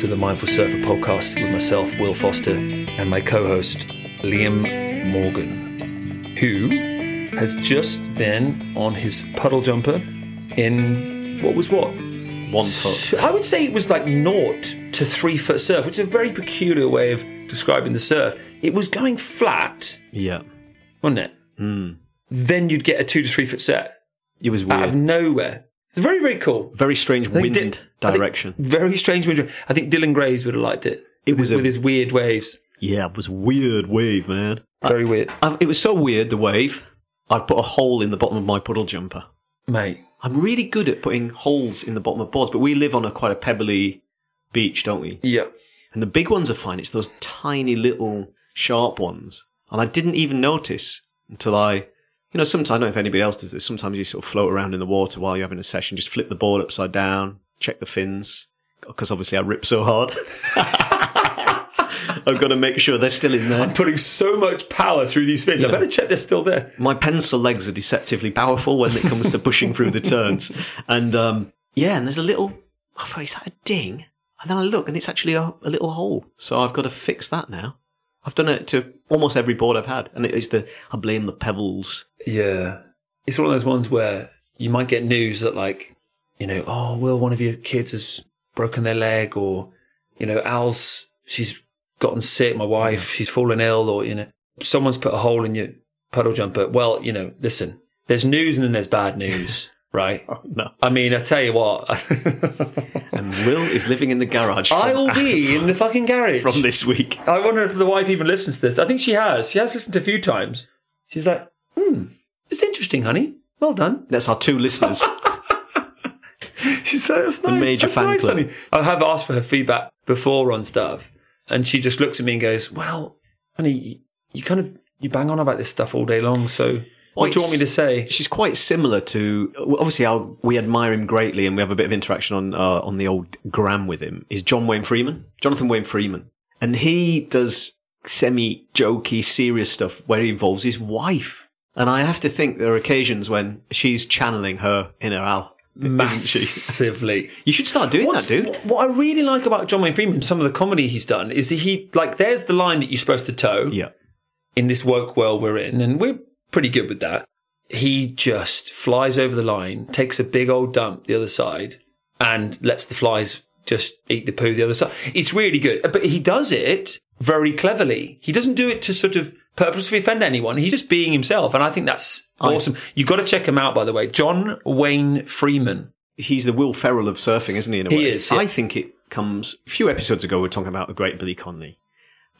To the Mindful Surfer podcast with myself, Will Foster, and my co host, Liam Morgan, who has just been on his puddle jumper in what was what? One foot. I would say it was like naught to three foot surf, which is a very peculiar way of describing the surf. It was going flat, Yeah. wasn't it? Mm. Then you'd get a two to three foot set It was weird. out of nowhere. It's very, very cool. Very strange wind Di- direction. Very strange wind. I think Dylan Graves would have liked it. It was with, a- with his weird waves. Yeah, it was a weird wave, man. Very weird, I, it was so weird, the wave. I put a hole in the bottom of my puddle jumper. mate. I'm really good at putting holes in the bottom of boards, but we live on a quite a pebbly beach, don't we? Yeah. And the big ones are fine. It's those tiny little sharp ones. And I didn't even notice until I, you know, sometimes, I don't know if anybody else does this, sometimes you sort of float around in the water while you're having a session, just flip the board upside down, check the fins, because obviously I rip so hard. I've got to make sure they're still in there. I'm putting so much power through these fins. I better check they're still there. My pencil legs are deceptively powerful when it comes to pushing through the turns. And um, yeah, and there's a little, I thought, is that a ding? And then I look and it's actually a, a little hole. So I've got to fix that now. I've done it to almost every board I've had. And it's the, I blame the pebbles. Yeah. It's one of those ones where you might get news that, like, you know, oh, Will, one of your kids has broken their leg, or, you know, Al's, she's gotten sick, my wife, she's fallen ill, or, you know, someone's put a hole in your puddle jumper. Well, you know, listen, there's news and then there's bad news, oh, right? Oh, no. I mean, I tell you what, And Will is living in the garage I will be in the fucking garage. from this week. I wonder if the wife even listens to this. I think she has. She has listened a few times. She's like, hmm, it's interesting, honey. Well done. That's our two listeners. She said, that's nice. major that's fan nice, club. honey. I have asked for her feedback before on stuff. And she just looks at me and goes, well, honey, you, you kind of, you bang on about this stuff all day long. So what do you want me to say? She's quite similar to well, obviously our, we admire him greatly, and we have a bit of interaction on uh, on the old gram with him. Is John Wayne Freeman, Jonathan Wayne Freeman, and he does semi jokey, serious stuff where he involves his wife. And I have to think there are occasions when she's channeling her inner Al. Massively. You should start doing What's- that, dude. What, I really like about John Wayne Freeman, some of the comedy he's done, is that he, like, there's the line that you're supposed to toe. Yeah. in this woke world we're in, and we're pretty good with that. He just flies over the line, takes a big old dump the other side, and lets the flies just eat the poo the other side. It's really good, but he does it very cleverly. He doesn't do it to sort of purposefully offend anyone. He's just being himself, and I think that's I- awesome. You've got to check him out, by the way. John Wayne Freeman. He's the Will Ferrell of surfing, isn't he? In a He way, is, yeah. I think it comes a few episodes ago. We were talking about the great Billy Connolly,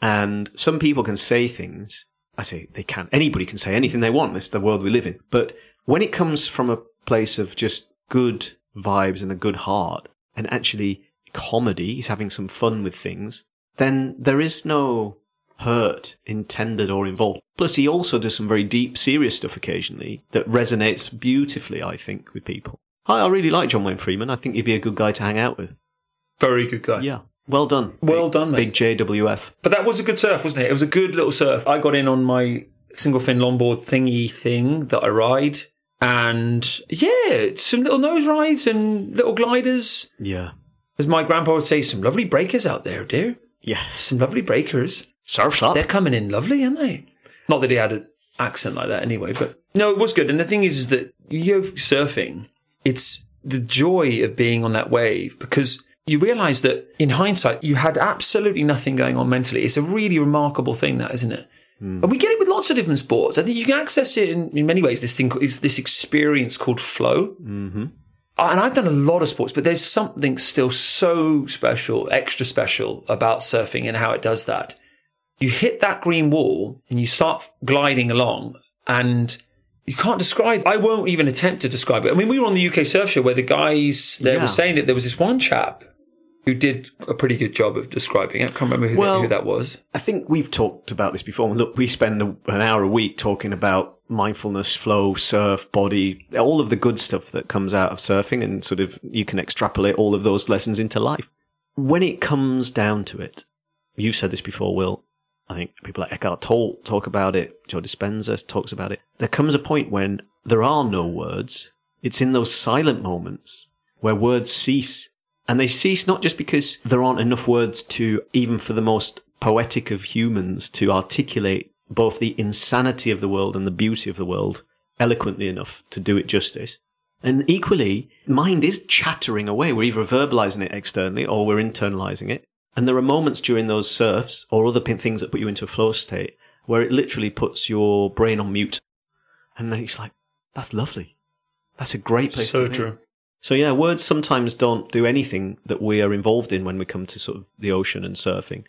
and some people can say things. I say they can. Anybody can say anything they want. This is the world we live in. But when it comes from a place of just good vibes and a good heart, and actually comedy, he's having some fun with things, then there is no hurt intended or involved. Plus, he also does some very deep, serious stuff occasionally that resonates beautifully, I think, with people. I, I really like John Wayne Freeman. I think he'd be a good guy to hang out with. Very good guy. Yeah. Well done. Well Big- done, mate. Big JWF. But that was a good surf, wasn't it? It was a good little surf. I got in on my single fin longboard thingy thing that I ride. And yeah, some little nose rides and little gliders. Yeah. As my grandpa would say, some lovely breakers out there, dear. Yeah. Some lovely breakers. Surf's up. They're coming in lovely, aren't they? Not that he had an accent like that anyway, but no, it was good. And the thing is, is that you go surfing, it's the joy of being on that wave because you realize that in hindsight, you had absolutely nothing going on mentally. It's a really remarkable thing, that isn't it? And we get it with lots of different sports. I think you can access it in, in many ways. This thing is this experience called flow. Mm-hmm. And I've done a lot of sports, but there's something still so special, extra special about surfing and how it does that. You hit that green wall and you start gliding along and you can't describe, I won't even attempt to describe it. I mean, we were on the UK Surf Show where the guys there Yeah. were saying that there was this one chap who did a pretty good job of describing it. I can't remember who, Well- who that was. I think we've talked about this before. Look, we spend an hour a week talking about mindfulness, flow, surf, body, all of the good stuff that comes out of surfing, and sort of you can extrapolate all of those lessons into life. When it comes down to it, you said this before, Will. I think people like Eckhart Tolle talk about it. Joe Dispenza talks about it. There comes a point when there are no words. It's in those silent moments where words cease And they cease not just because there aren't enough words to, even for the most poetic of humans, to articulate both the insanity of the world and the beauty of the world eloquently enough to do it justice. And equally, mind is chattering away. We're either verbalizing it externally or we're internalizing it. And there are moments during those surfs or other things that put you into a flow state where it literally puts your brain on mute. And then it's like, that's lovely. That's a great place So to be. true. So yeah, words sometimes don't do anything that we are involved in when we come to sort of the ocean and surfing.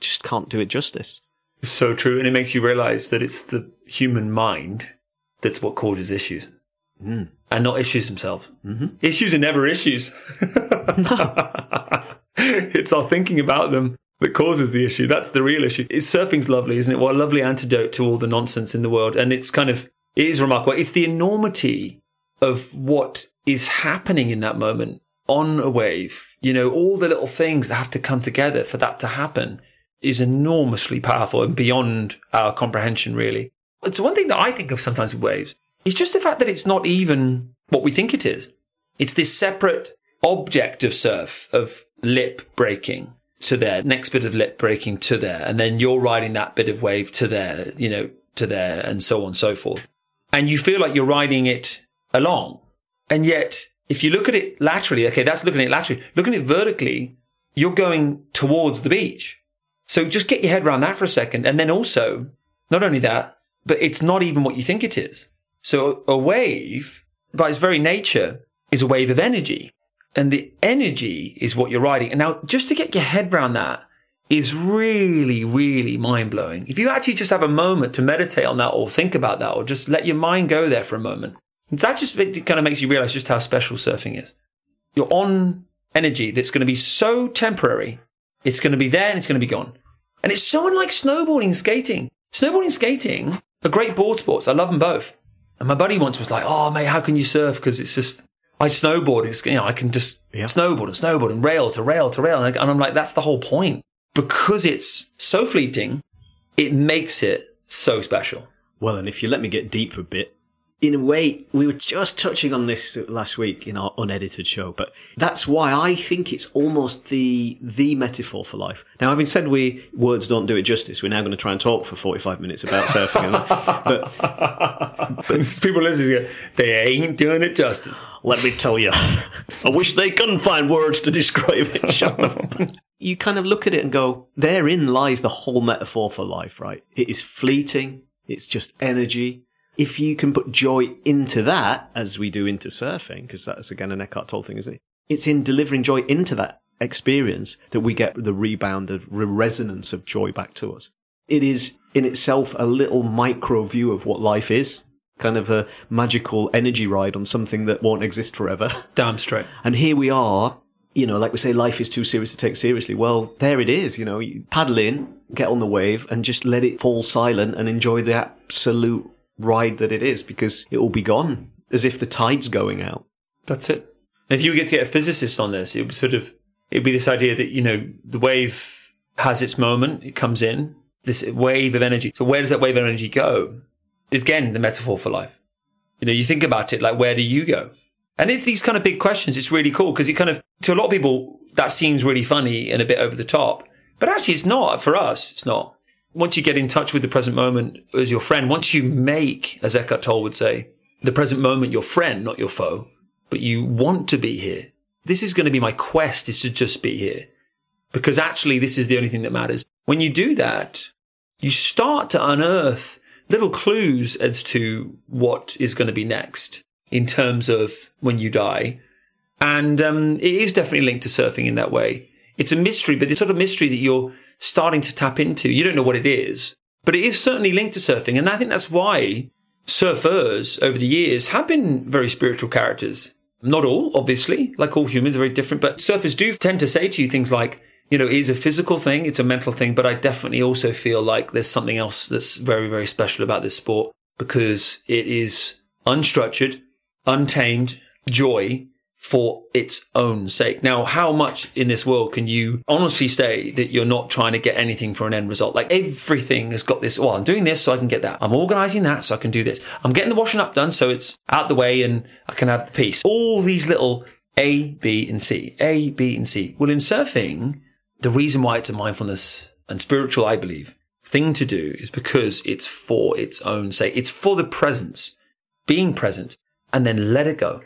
Just can't do it justice. So true. And it makes you realize that it's the human mind that's what causes issues Mm. and not issues themselves. Mhm. Issues are never issues. it's our thinking about them that causes the issue. That's the real issue. It's, surfing's lovely, isn't it? What a lovely antidote to all the nonsense in the world. And it's kind of, it is remarkable. It's the enormity of what is happening in that moment on a wave. You know, all the little things that have to come together for that to happen is enormously powerful and beyond our comprehension, really. It's one thing that I think of sometimes with waves. It's just the fact that it's not even what we think it is. It's this separate object of surf, of lip breaking to there, next bit of lip breaking to there, and then you're riding that bit of wave to there, you know, to there, and so on and so forth. And you feel like you're riding it along. And yet, if you look at it laterally, okay, that's looking at it laterally. Looking at it vertically, you're going towards the beach. So just get your head around that for a second. And then also, not only that, but it's not even what you think it is. So a wave, by its very nature, is a wave of energy. And the energy is what you're riding. And now, just to get your head around that is really, really mind blowing. If you actually just have a moment to meditate on that or think about that or just let your mind go there for a moment, that just kind of makes you realize just how special surfing is. You're on energy that's going to be so temporary. It's going to be there and it's going to be gone. And it's so unlike snowboarding skating. Snowboarding skating are great board sports. I love them both. And my buddy once was like, "Oh, mate, how can you surf? Because it's just I snowboard. It's you know I can just Yeah. snowboard and snowboard and rail to rail to rail." And I- and I'm like, "That's the whole point." Because it's so fleeting, it makes it so special. Well, and if you let me get deeper a bit, in a way, we were just touching on this last week in our unedited show, but that's why I think it's almost the the metaphor for life. Now, having said we words don't do it justice, we're now going to try and talk for forty five minutes about surfing, and that. but People listening, go, they ain't doing it justice. let me tell you, I wish they couldn't find words to describe it. Shut up. You kind of look at it and go, therein lies the whole metaphor for life, right? It is fleeting. It's just energy. If you can put joy into that, as we do into surfing, because that's again an Eckhart Tolle thing, isn't it? It's in delivering joy into that experience that we get the rebound of resonance of joy back to us. It is in itself a little micro view of what life is. Kind of a magical energy ride on something that won't exist forever. Damn straight. And here we are, you know, like we say, life is too serious to take seriously. Well, there it is, you know, you paddle in, get on the wave and just let it fall silent and enjoy the absolute ride that it is because it will be gone as if the tide's going out. That's it. If you were to get a physicist on this, it would sort of it'd be this idea that you know the wave has its moment, it comes in this wave of energy. So where does that wave of energy go? Again, the metaphor for life. You know, you think about it like where do you go? And it's these kind of big questions. It's really cool because it kind of to a lot of people that seems really funny and a bit over the top, but actually it's not for us. It's not. Once you get in touch with the present moment as your friend, once you make, as Eckhart Tolle would say, the present moment your friend, not your foe, but you want to be here. This is going to be my quest is to just be here because actually this is the only thing that matters. When you do that, you start to unearth little clues as to what is going to be next in terms of when you die. And um, it is definitely linked to surfing in that way. It's a mystery, but it's sort of mystery that you're starting to tap into. You don't know what it is, but it is certainly linked to surfing. And I think that's why surfers over the years have been very spiritual characters. Not all, obviously, like all humans are very different, but surfers do tend to say to you things like, you know, it is a physical thing, it's a mental thing, but I definitely also feel like there's something else that's very, very special about this sport because it is unstructured, untamed joy for its own sake. Now, how much in this world can you honestly say that you're not trying to get anything for an end result? Like everything has got this, well, I'm doing this so I can get that. I'm organizing that so I can do this. I'm getting the washing up done so it's out the way and I can have the peace. All these little A, B, and C. A, B, and C. Well, in surfing, the reason why it's a mindfulness and spiritual, I believe, thing to do is because it's for its own sake. It's for the presence, being present, and then let it go.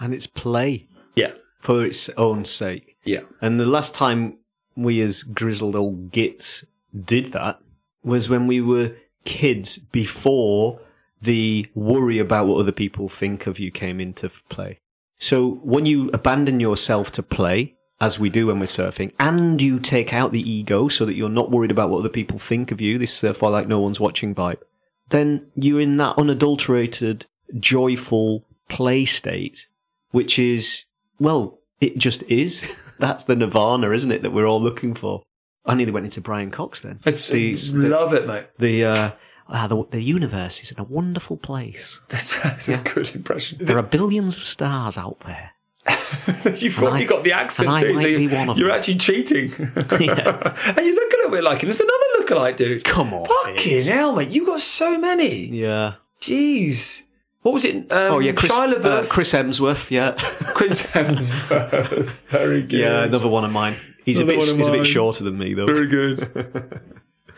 And it's play Yeah. for its own sake. Yeah. And the last time we as grizzled old gits did that was when we were kids before the worry about what other people think of you came into play. So when you abandon yourself to play, as we do when we're surfing, and you take out the ego so that you're not worried about what other people think of you, this surf while like no one's watching vibe, then you're in that unadulterated, joyful play state, which is, well, it just is. That's the nirvana, isn't it, that we're all looking for? I nearly went into Brian Cox then. I the, the, love it, mate. the, uh, ah, the, the universe is in a wonderful place. That's, that's a good impression. There are billions of stars out there. You've got, I- you got the accent too, so you- you're actually cheating. Yeah. and you look a little bit like him. There's another lookalike dude. Come on. Fucking hell, mate. You've got so many. Yeah. Jeez. What was it? Um, Oh yeah, Chris, Shia uh, Chris Hemsworth. Yeah, Chris Hemsworth. Very good. yeah, another one of mine. He's a bit one of he's a bit shorter than me though. Very good.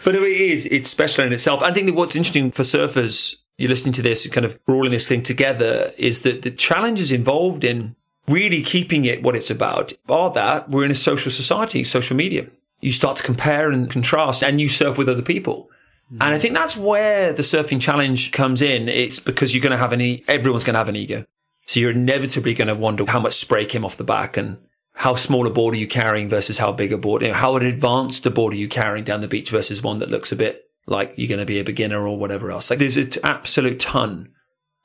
but it is, it's special in itself. I think that what's interesting for surfers, you're listening to this, kind of rolling this thing together, is that the challenges involved in really keeping it what it's about are that we're in a social society, social media. You start to compare and contrast and you surf with other people. And I think that's where the surfing challenge comes in. It's because you're going to have an, e- everyone's going to have an ego. So you're inevitably going to wonder how much spray came off the back and how small a board are you carrying versus how big a board, you know, how advanced a board are you carrying down the beach versus one that looks a bit like you're going to be a beginner or whatever else. Like there's an absolute ton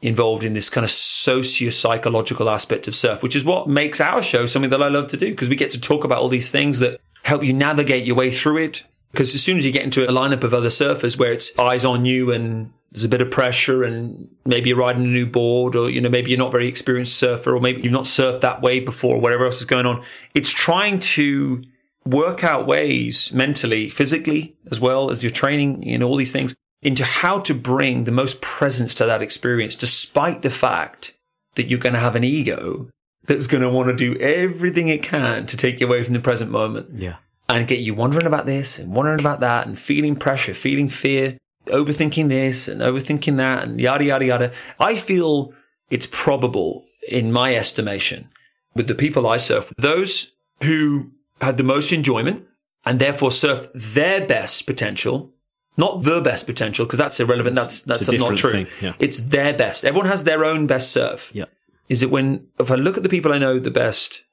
involved in this kind of socio-psychological aspect of surf, which is what makes our show something that I love to do because we get to talk about all these things that help you navigate your way through it. Because as soon as you get into a lineup of other surfers where it's eyes on you and there's a bit of pressure and maybe you're riding a new board or, you know, maybe you're not very experienced surfer or maybe you've not surfed that way before or whatever else is going on. It's trying to work out ways mentally, physically, as well as your training, you know, all these things into how to bring the most presence to that experience, despite the fact that you're going to have an ego that's going to want to do everything it can to take you away from the present moment Yeah, and get you wondering about this and wondering about that and feeling pressure, feeling fear, overthinking this and overthinking that and yada, yada, yada. I feel it's probable, in my estimation, with the people I surf, those who had the most enjoyment and therefore surf their best potential, not the best potential, because that's irrelevant. That's, that's not true. yeah. It's their best. Everyone has their own best surf yeah, is that when if I look at the people I know the best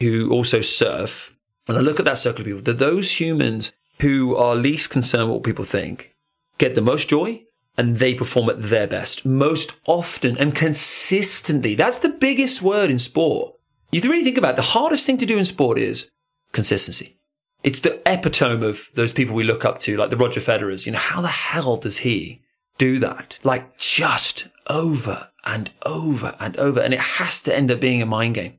who also surf, when I look at that circle of people, that those humans who are least concerned what people think get the most joy and they perform at their best most often and consistently. That's the biggest word in sport. You really think about it, the hardest thing to do in sport is consistency. It's the epitome of those people we look up to, like the Roger Federers. You know, how the hell does he do that? Like just over and over and over. And it has to end up being a mind game.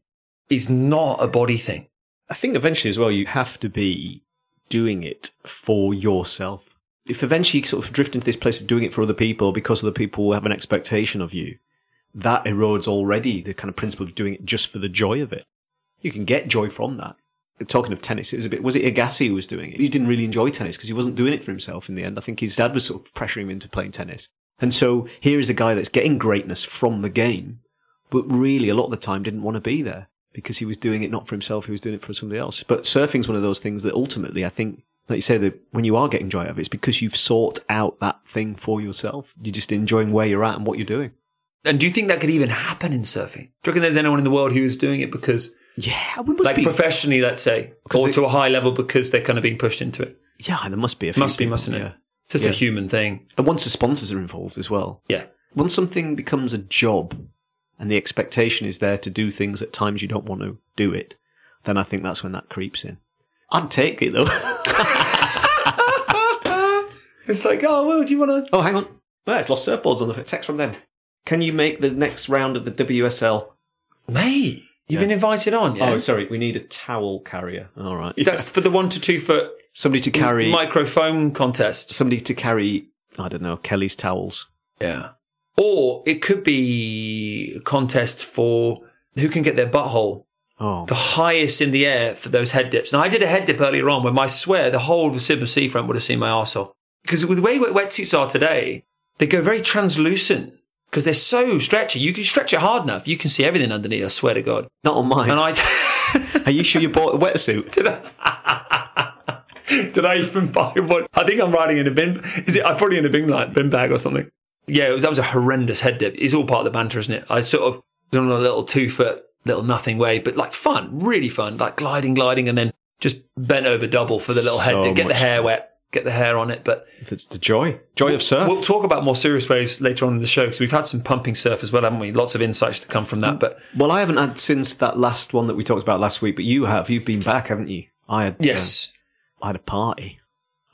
It's not a body thing. I think eventually as well you have to be doing it for yourself. If eventually you sort of drift into this place of doing it for other people because other people have an expectation of you, that erodes already the kind of principle of doing it just for the joy of it. You can get joy from that. Talking of tennis, it was a bit, was it Agassi who was doing it? He didn't really enjoy tennis because he wasn't doing it for himself in the end. I think his dad was sort of pressuring him into playing tennis. And so here is a guy that's getting greatness from the game, but really a lot of the time didn't want to be there because he was doing it not for himself, he was doing it for somebody else. But surfing's one of those things that ultimately I think, like you say, that when you are getting joy out of it, it's because you've sought out that thing for yourself. You're just enjoying where you're at and what you're doing. And do you think that could even happen in surfing? Do you reckon there's anyone in the world who is doing it because, Yeah, we must like be. professionally, let's say, or it- to a high level because they're kind of being pushed into it? yeah, there must be a few Must be, mustn't it? It's just Yeah. a human thing. And once the sponsors are involved as well, Yeah. once something becomes a job and the expectation is there to do things at times you don't want to do it, then I think that's when that creeps in. I'd take it though. It's like, oh, well, do you want to? oh, hang on. Well, it's lost surfboards on the text from them. Can you make the next round of the WSL? Mate, you've Yeah. been invited on, yeah? Oh, sorry, we need a towel carrier. All right. That's for the one to two foot somebody to carry microphone contest. somebody to carry I don't know, Kelly's towels. Yeah. Or it could be a contest for who can get their butthole Oh, the highest in the air for those head dips. Now, I did a head dip earlier on when I swear the whole of the Sidmouth seafront would have seen my arsehole. Because with the way wet- wetsuits are today, they go very translucent because they're so stretchy. You can stretch it hard enough, you can see everything underneath, I swear to God. not on mine. And I. Are you sure you bought a wetsuit? Did I, did I even buy one? I think I'm riding in a bin. Is it? I'm probably in a bin like bin bag or something. Yeah, it was, that was a horrendous head dip. It's all part of the banter, isn't it? I sort of was on a little two foot, little nothing wave, but like fun, really fun, like gliding, gliding, and then just bent over double for the little head dip. Get the hair wet, get the hair on it. But It's the joy, joy of surf. we'll talk about more serious waves later on in the show because we've had some pumping surf as well, haven't we? Lots of insights to come from that. But Well, I haven't had since that last one that we talked about last week, but you have. You've been back, haven't you? I had. yes, uh, I had a party.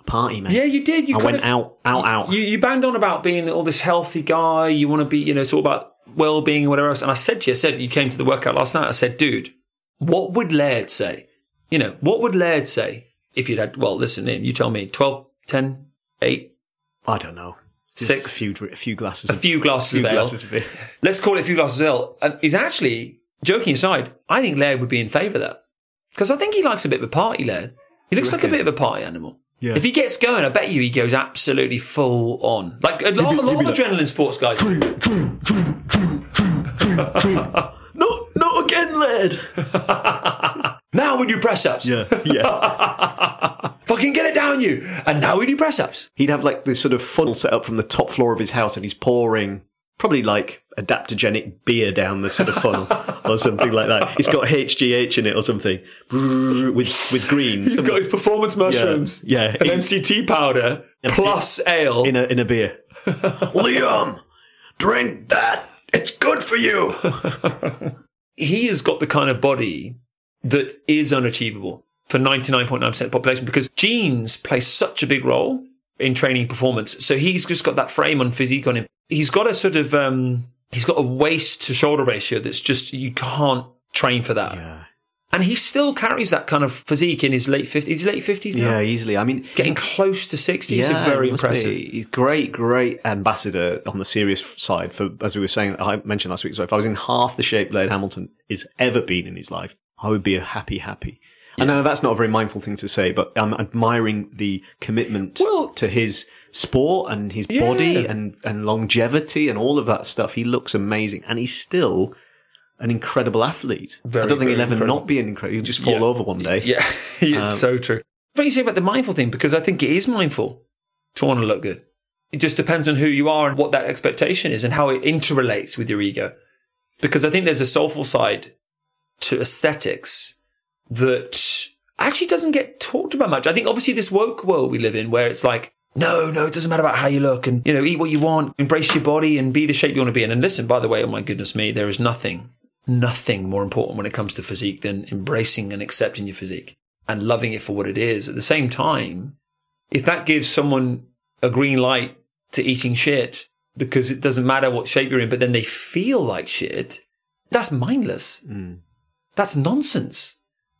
Party, mate. yeah, you did. You I went of- out, out, out. You, you banged on about being all this healthy guy. You want to be, you know, it's all about well being and whatever else. And I said to you, I said, you came to the workout last night. I said, dude, what would Laird say? You know, what would Laird say if you'd had, well, listen, Ian, you tell me 12, 10, 8, I don't know. Just Six. a few, a few glasses. a few glasses a few of ale. glasses of beer. Let's call it a few glasses of ale. And he's actually, joking aside, I think Laird would be in favour of that. Because I think he likes a bit of a party, Laird. He looks like a bit of a party animal. Yeah. If he gets going, I bet you he goes absolutely full on. Like a lot, be- a lot of like- adrenaline sports guys. No, not again, lad. Now we do press ups. Yeah, yeah. Fucking get it down, you. And now we do press ups. He'd have like this sort of funnel set up from the top floor of his house, and he's pouring probably like adaptogenic beer down the sort of funnel or something like that. It's got HGH in it or something with with green. He's got his performance mushrooms. yeah. An In- MCT powder plus ale. in a in a beer. Liam, drink that. It's good for you. he has got the kind of body that is unachievable for 99.9% of the population because genes play such a big role in training performance. So he's just got that frame on physique on him. He's got a sort of, um, he's got a waist to shoulder ratio that's just, you can't train for that. Yeah, And he still carries that kind of physique in his late 50s. His late 50s now. yeah, easily. I mean, Getting close to 60 is very impressive. be. He's great, great ambassador on the serious side for, as we were saying, I mentioned last week. So if I was in half the shape Laird Hamilton has ever been in his life, I would be a happy, happy. I know that's not a very mindful thing to say, but I'm admiring the commitment Well- to his sport and his Yeah. body and, and longevity and all of that stuff. He looks amazing and he's still an incredible athlete. Very, I don't think he'll ever incredible. not be an incredible. He'll just fall Yeah. over one day. Yeah, it's Um, so true. But you say about the mindful thing, because I think it is mindful to want to look good. It just depends on who you are and what that expectation is and how it interrelates with your ego. Because I think there's a soulful side to aesthetics that actually doesn't get talked about much. I think obviously this woke world we live in where it's like, no, no, it doesn't matter about how you look and, you know, eat what you want, embrace your body and be the shape you want to be in. And listen, by the way, oh my goodness me, there is nothing, nothing more important when it comes to physique than embracing and accepting your physique and loving it for what it is. At the same time, if that gives someone a green light to eating shit because it doesn't matter what shape you're in, but then they feel like shit, that's mindless. Mm. That's nonsense.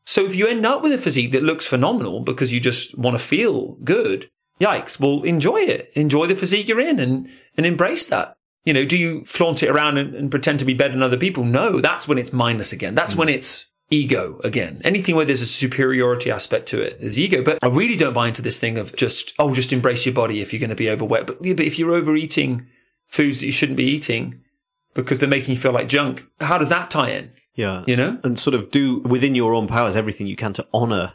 So if you end up with a physique that looks phenomenal because you just want to feel good, yikes. Well, enjoy it. Enjoy the physique you're in and, and embrace that. You know, do you flaunt it around and, and pretend to be better than other people? No, that's when it's mindless again. That's hmm. when it's ego again. Anything where there's a superiority aspect to it is ego. But I really don't buy into this thing of just, oh, just embrace your body if you're going to be overweight. But, yeah, but if you're overeating foods that you shouldn't be eating because they're making you feel like junk, how does that tie in? Yeah. You know? and sort of do within your own powers everything you can to honor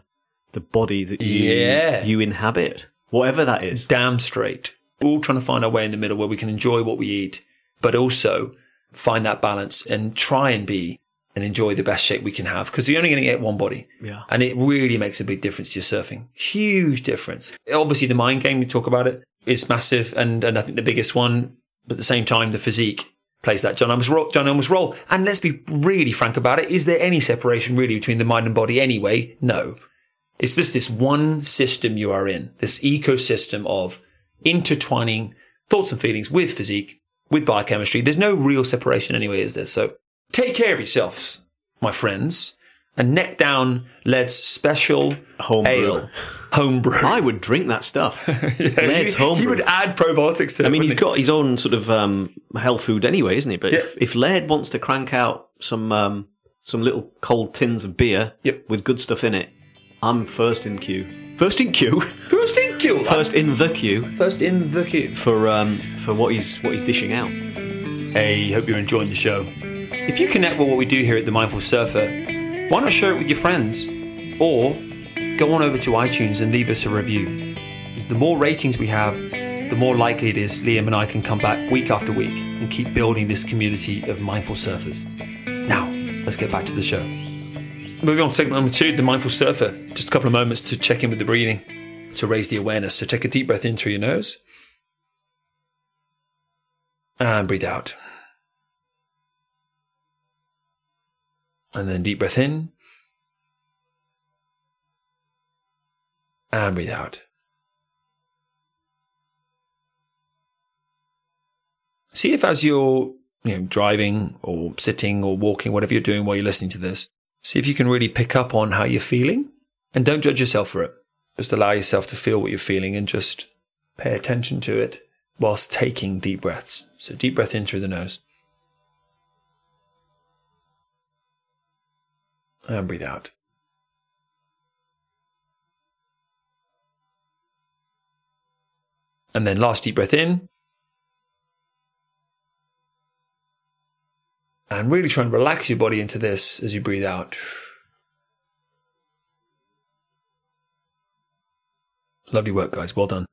the body that you Yeah. you inhabit, whatever that is. damn straight. We're all trying to find our way in the middle where we can enjoy what we eat, but also find that balance and try and be and enjoy the best shape we can have because you're only going to get one body. Yeah. And it really makes a big difference to your surfing. Huge difference. Obviously, the mind game, we talk about it, is massive. And, and I think the biggest one, but at the same time, the physique plays that John Elmer's role. John Elmer's role. And let's be really frank about it. Is there any separation really between the mind and body anyway? No. It's just this one system you are in, this ecosystem of intertwining thoughts and feelings with physique, with biochemistry. There's no real separation anyway, is there? So take care of yourselves, my friends, and neck down Laird's special Homebrew. ale. Homebrew. I would drink that stuff. Laird's he, he would add probiotics to it. I mean, he's wouldn't got his own sort of um, health food anyway, isn't he? But if, if Laird wants to crank out some um, some little cold tins of beer Yep. with good stuff in it, I'm first in queue. First in queue. First in queue. First in the queue First in the queue. for um for what he's what he's dishing out. Hey, hope you're enjoying the show. If you connect with what we do here at The Mindful Surfer, why not share it with your friends? Or go on over to iTunes and leave us a review. Because the more ratings we have, the more likely it is Liam and I can come back week after week and keep building this community of mindful surfers. Now, let's get back to the show. Moving on to segment number two, The Mindful Surfer. Just a couple of moments to check in with the breathing to raise the awareness. So take a deep breath in through your nose and breathe out. And then deep breath in. And breathe out. See if as you're you know, driving or sitting or walking, whatever you're doing while you're listening to this, see if you can really pick up on how you're feeling and don't judge yourself for it. Just allow yourself to feel what you're feeling and just pay attention to it whilst taking deep breaths. So deep breath in through the nose. And breathe out. And then last deep breath in. And really try and relax your body into this as you breathe out. Lovely work, guys. Well done.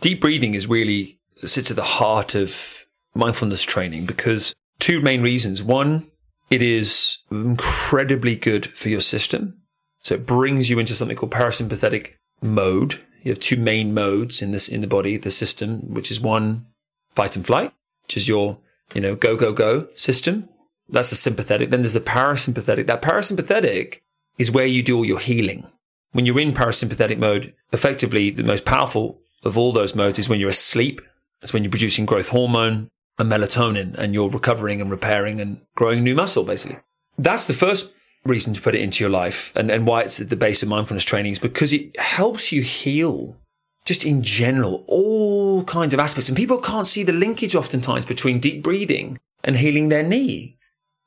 Deep breathing is really sits at the heart of mindfulness training because two main reasons. One, it is incredibly good for your system. So it brings you into something called parasympathetic mode. You have two main modes in this in the body, the system, which is one fight and flight, which is your, you know, go, go, go system. That's the sympathetic. Then there's the parasympathetic. That parasympathetic is where you do all your healing. When you're in parasympathetic mode, effectively the most powerful of all those modes is when you're asleep. That's when you're producing growth hormone and melatonin and you're recovering and repairing and growing new muscle, basically. That's the first reason to put it into your life and, and why it's at the base of mindfulness training is because it helps you heal just in general, all kinds of aspects. And people can't see the linkage oftentimes between deep breathing and healing their knee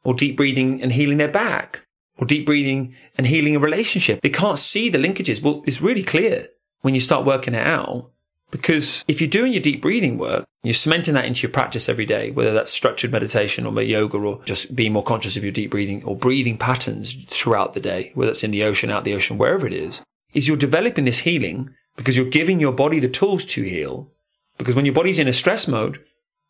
or deep breathing and healing their back or deep breathing and healing a relationship. They can't see the linkages. Well, it's really clear when you start working it out because if you're doing your deep breathing work, you're cementing that into your practice every day, whether that's structured meditation or yoga or just being more conscious of your deep breathing or breathing patterns throughout the day, whether it's in the ocean, out the ocean, wherever it is, is you're developing this healing because you're giving your body the tools to heal. Because when your body's in a stress mode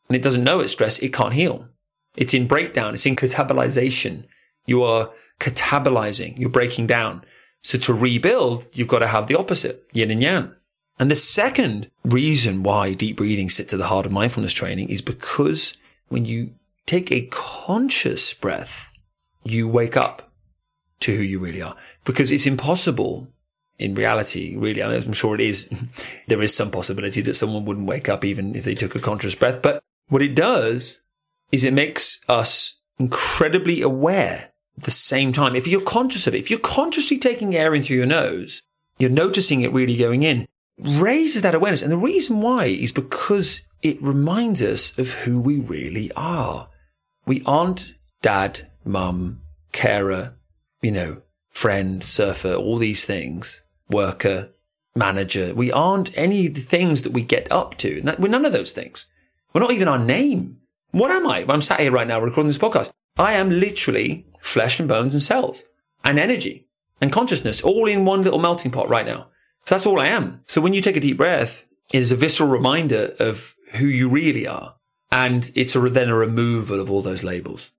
and it doesn't know it's stress, it can't heal. It's in breakdown. It's in catabolization. You are catabolizing. You're breaking down. So to rebuild, you've got to have the opposite, yin and yang. And the second reason why deep breathing sits at the heart of mindfulness training is because when you take a conscious breath, you wake up to who you really are. Because it's impossible in reality, really. I I'm sure it is. there is some possibility that someone wouldn't wake up even if they took a conscious breath. But what it does is it makes us incredibly aware at the same time. If you're conscious of it, if you're consciously taking air in through your nose, you're noticing it really going in raises that awareness. And the reason why is because it reminds us of who we really are. We aren't dad, mum, carer, you know, friend, surfer, all these things, worker, manager. We aren't any of the things that we get up to. We're none of those things. We're not even our name. What am I? I'm sat here right now recording this podcast. I am literally flesh and bones and cells and energy and consciousness all in one little melting pot right now. So that's all I am. So when you take a deep breath, it is a visceral reminder of who you really are. And it's a, then a removal of all those labels.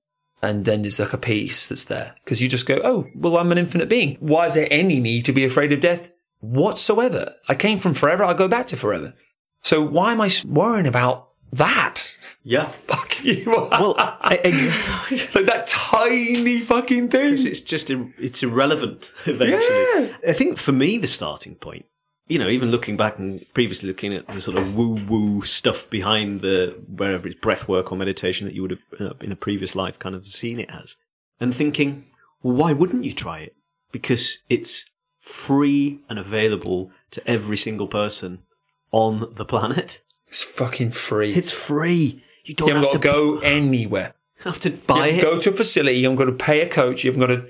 And then there's like a peace that's there because you just go, Oh, well, I'm an infinite being. Why is there any need to be afraid of death whatsoever? I came from forever. I go back to forever. So why am I worrying about that? Yeah. Fuck you. Well, I, like that tiny fucking thing. It's just it's irrelevant eventually. Yeah. I think for me the starting point, you know, even looking back and previously looking at the sort of woo woo stuff behind the wherever it's breath work or meditation that you would have uh, in a previous life kind of seen it as, and thinking, well, why wouldn't you try it? Because it's free and available to every single person on the planet. It's fucking free. It's free. You don't you haven't got to to go anywhere. have to buy You it. go to a facility, you've got to pay a coach, you've got to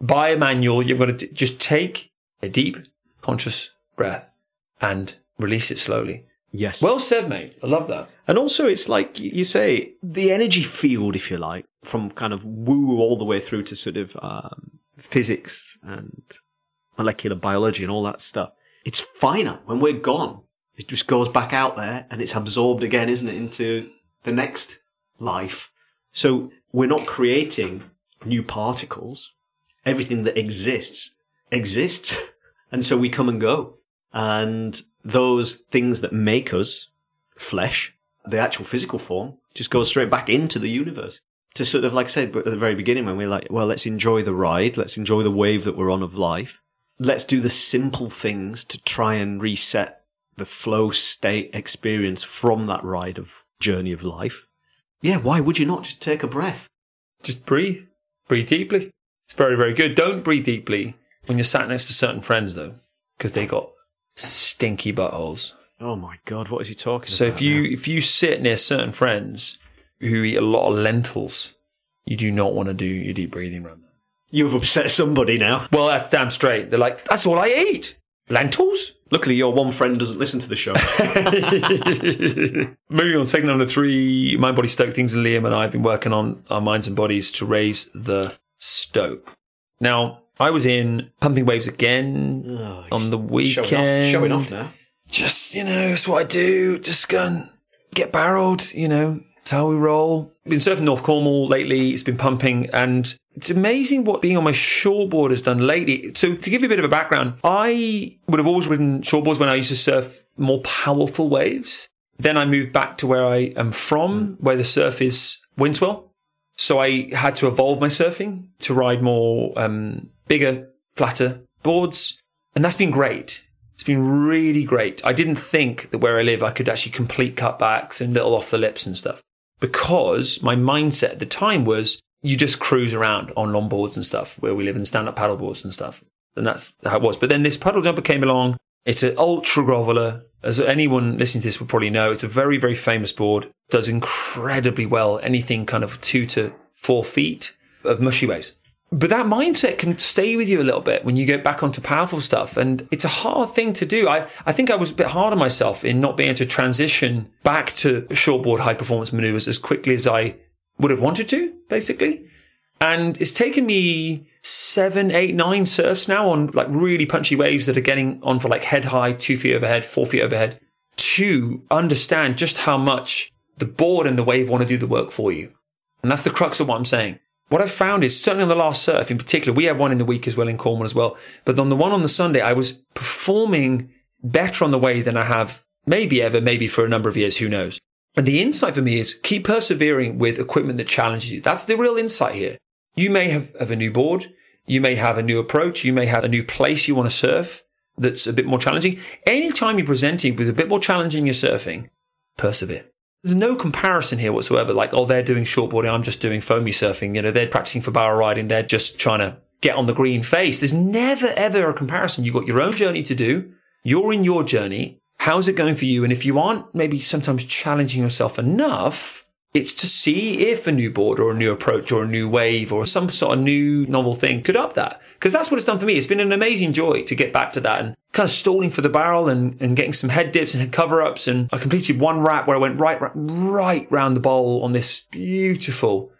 buy a manual, you've got to d- just take a deep, conscious breath and release it slowly. yes. Well said, mate. I love that. And also, it's like you say, the energy field, if you like, from kind of woo all the way through to sort of um, physics and molecular biology and all that stuff. It's finite. When we're gone, it just goes back out there and it's absorbed again, isn't it, into the next life. So we're not creating new particles. Everything that exists exists. And so we come and go. And those things that make us flesh, the actual physical form, just goes straight back into the universe. To sort of, like I said at the very beginning, when we're like, well, let's enjoy the ride, let's enjoy the wave that we're on of life. Let's do the simple things to try and reset the flow state experience from that ride of journey of life. Yeah, why would you not just take a breath? Just breathe. Breathe deeply. It's very, very good. Don't breathe deeply when you're sat next to certain friends, though, because they got stinky buttholes. Oh my god, what is he talking So about? if you now? if you sit near certain friends who eat a lot of lentils, you do not want to do your deep breathing around them. you've upset somebody now. Well, that's damn straight. They're like, that's all I eat. Lentils? Luckily, your one friend doesn't listen to the show. Moving on, segment number three, Mind Body Stoke Things, and Liam and I have been working on our minds and bodies to raise the stoke. Now, I was in Pumping Waves again Oh, on the Showing weekend. off, showing off now. Just, you know, it's what I do. Just go and get barreled, you know, it's how we roll. Been surfing North Cornwall lately. It's been pumping and it's amazing what being on my shortboard has done lately. So to give you a bit of a background, I would have always ridden shortboards when I used to surf more powerful waves. Then I moved back to where I am from, where the surf is wind swell. So I had to evolve my surfing to ride more um, bigger, flatter boards, and that's been great. It's been really great. I didn't think that where I live I could actually complete cutbacks and little off the lips and stuff because my mindset at the time was you just cruise around on longboards and stuff where we live and stand up paddle boards and stuff. And that's how it was. But then this puddle jumper came along. It's an ultra groveler. As anyone listening to this will probably know, it's a very, very famous board. Does incredibly well. Anything kind of two to four feet of mushy waves. But that mindset can stay with you a little bit when you get back onto powerful stuff. And it's a hard thing to do. I, I think I was a bit hard on myself in not being able to transition back to shortboard high performance maneuvers as quickly as I would have wanted to, basically. And it's taken me seven, eight, nine surfs now on like really punchy waves that are getting on for like head high, two feet overhead, four feet overhead to understand just how much the board and the wave want to do the work for you. And that's the crux of what I'm saying. What I've found is certainly on the last surf in particular, we had one in the week as well in Cornwall as well. But on the one on the Sunday, I was performing better on the wave than I have maybe ever, maybe for a number of years, who knows. And the insight for me is keep persevering with equipment that challenges you. That's the real insight here. You may have, have a new board. You may have a new approach. You may have a new place you want to surf that's a bit more challenging. Anytime you're presenting with a bit more challenging your surfing, persevere. There's no comparison here whatsoever. Like, oh, they're doing shortboarding. I'm just doing foamy surfing. You know, they're practicing for barrel riding. They're just trying to get on the green face. There's never, ever a comparison. You've got your own journey to do. You're in your journey. How's it going for you? And if you aren't maybe sometimes challenging yourself enough, it's to see if a new board or a new approach or a new wave or some sort of new novel thing could up that. Because that's what it's done for me. It's been an amazing joy to get back to that and kind of stalling for the barrel and, and getting some head dips and head cover ups. And I completed one wrap where I went right, right, right round the bowl on this beautiful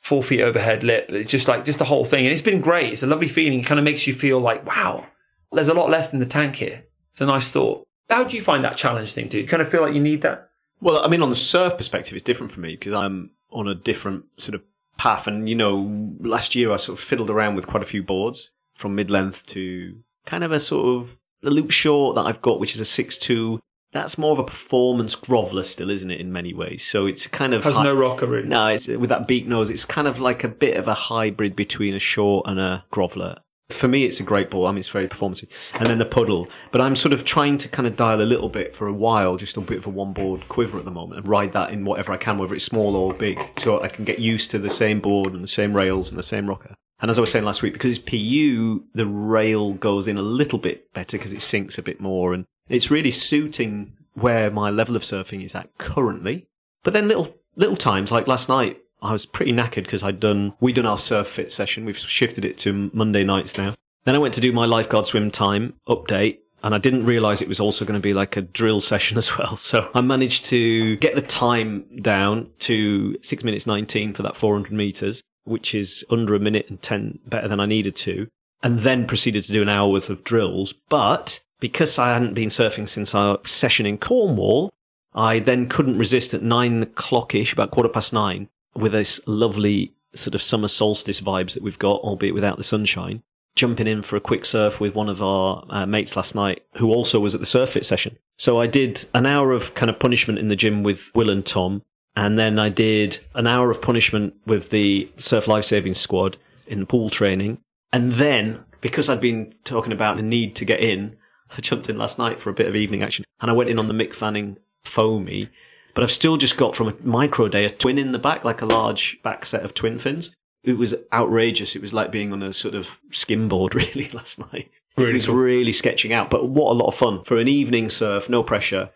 four feet overhead lip. It's just like, just the whole thing. And it's been great. It's a lovely feeling. It kind of makes you feel like, wow, there's a lot left in the tank here. It's a nice thought. How do you find that challenge thing? Do you kind of feel like you need that? Well, I mean, on the surf perspective, it's different for me because I'm on a different sort of path. And, you know, last year I sort of fiddled around with quite a few boards from mid length to kind of a sort of the loop short that I've got, which is a 6'2. That's more of a performance groveler still, isn't it, in many ways? So it's kind of. Has hi- no rocker really. No, it's with that beak nose. It's kind of like a bit of a hybrid between a short and a groveler. For me, it's a great ball. I mean, it's very performancey. And then the puddle. But I'm sort of trying to kind of dial a little bit for a while, just a bit of a one board quiver at the moment and ride that in whatever I can, whether it's small or big. So I can get used to the same board and the same rails and the same rocker. And as I was saying last week, because it's PU, the rail goes in a little bit better because it sinks a bit more. And it's really suiting where my level of surfing is at currently. But then little, little times like last night, I was pretty knackered because I'd done, we'd done our surf fit session. We've shifted it to Monday nights now. Then I went to do my lifeguard swim time update and I didn't realize it was also going to be like a drill session as well. So I managed to get the time down to six minutes 19 for that 400 meters, which is under a minute and 10 better than I needed to. And then proceeded to do an hour worth of drills. But because I hadn't been surfing since our session in Cornwall, I then couldn't resist at nine o'clock ish, about quarter past nine, with this lovely sort of summer solstice vibes that we've got, albeit without the sunshine jumping in for a quick surf with one of our uh, mates last night who also was at the surf fit session. So I did an hour of kind of punishment in the gym with Will and Tom. And then I did an hour of punishment with the surf lifesaving squad in the pool training. And then because I'd been talking about the need to get in, I jumped in last night for a bit of evening action and I went in on the Mick Fanning foamy. But I've still just got from a micro day a twin in the back, like a large back set of twin fins it was outrageous. It was like being on a sort of skimboard really last night. Really it was cool. really sketching out, but what a lot of fun for an evening surf, no pressure.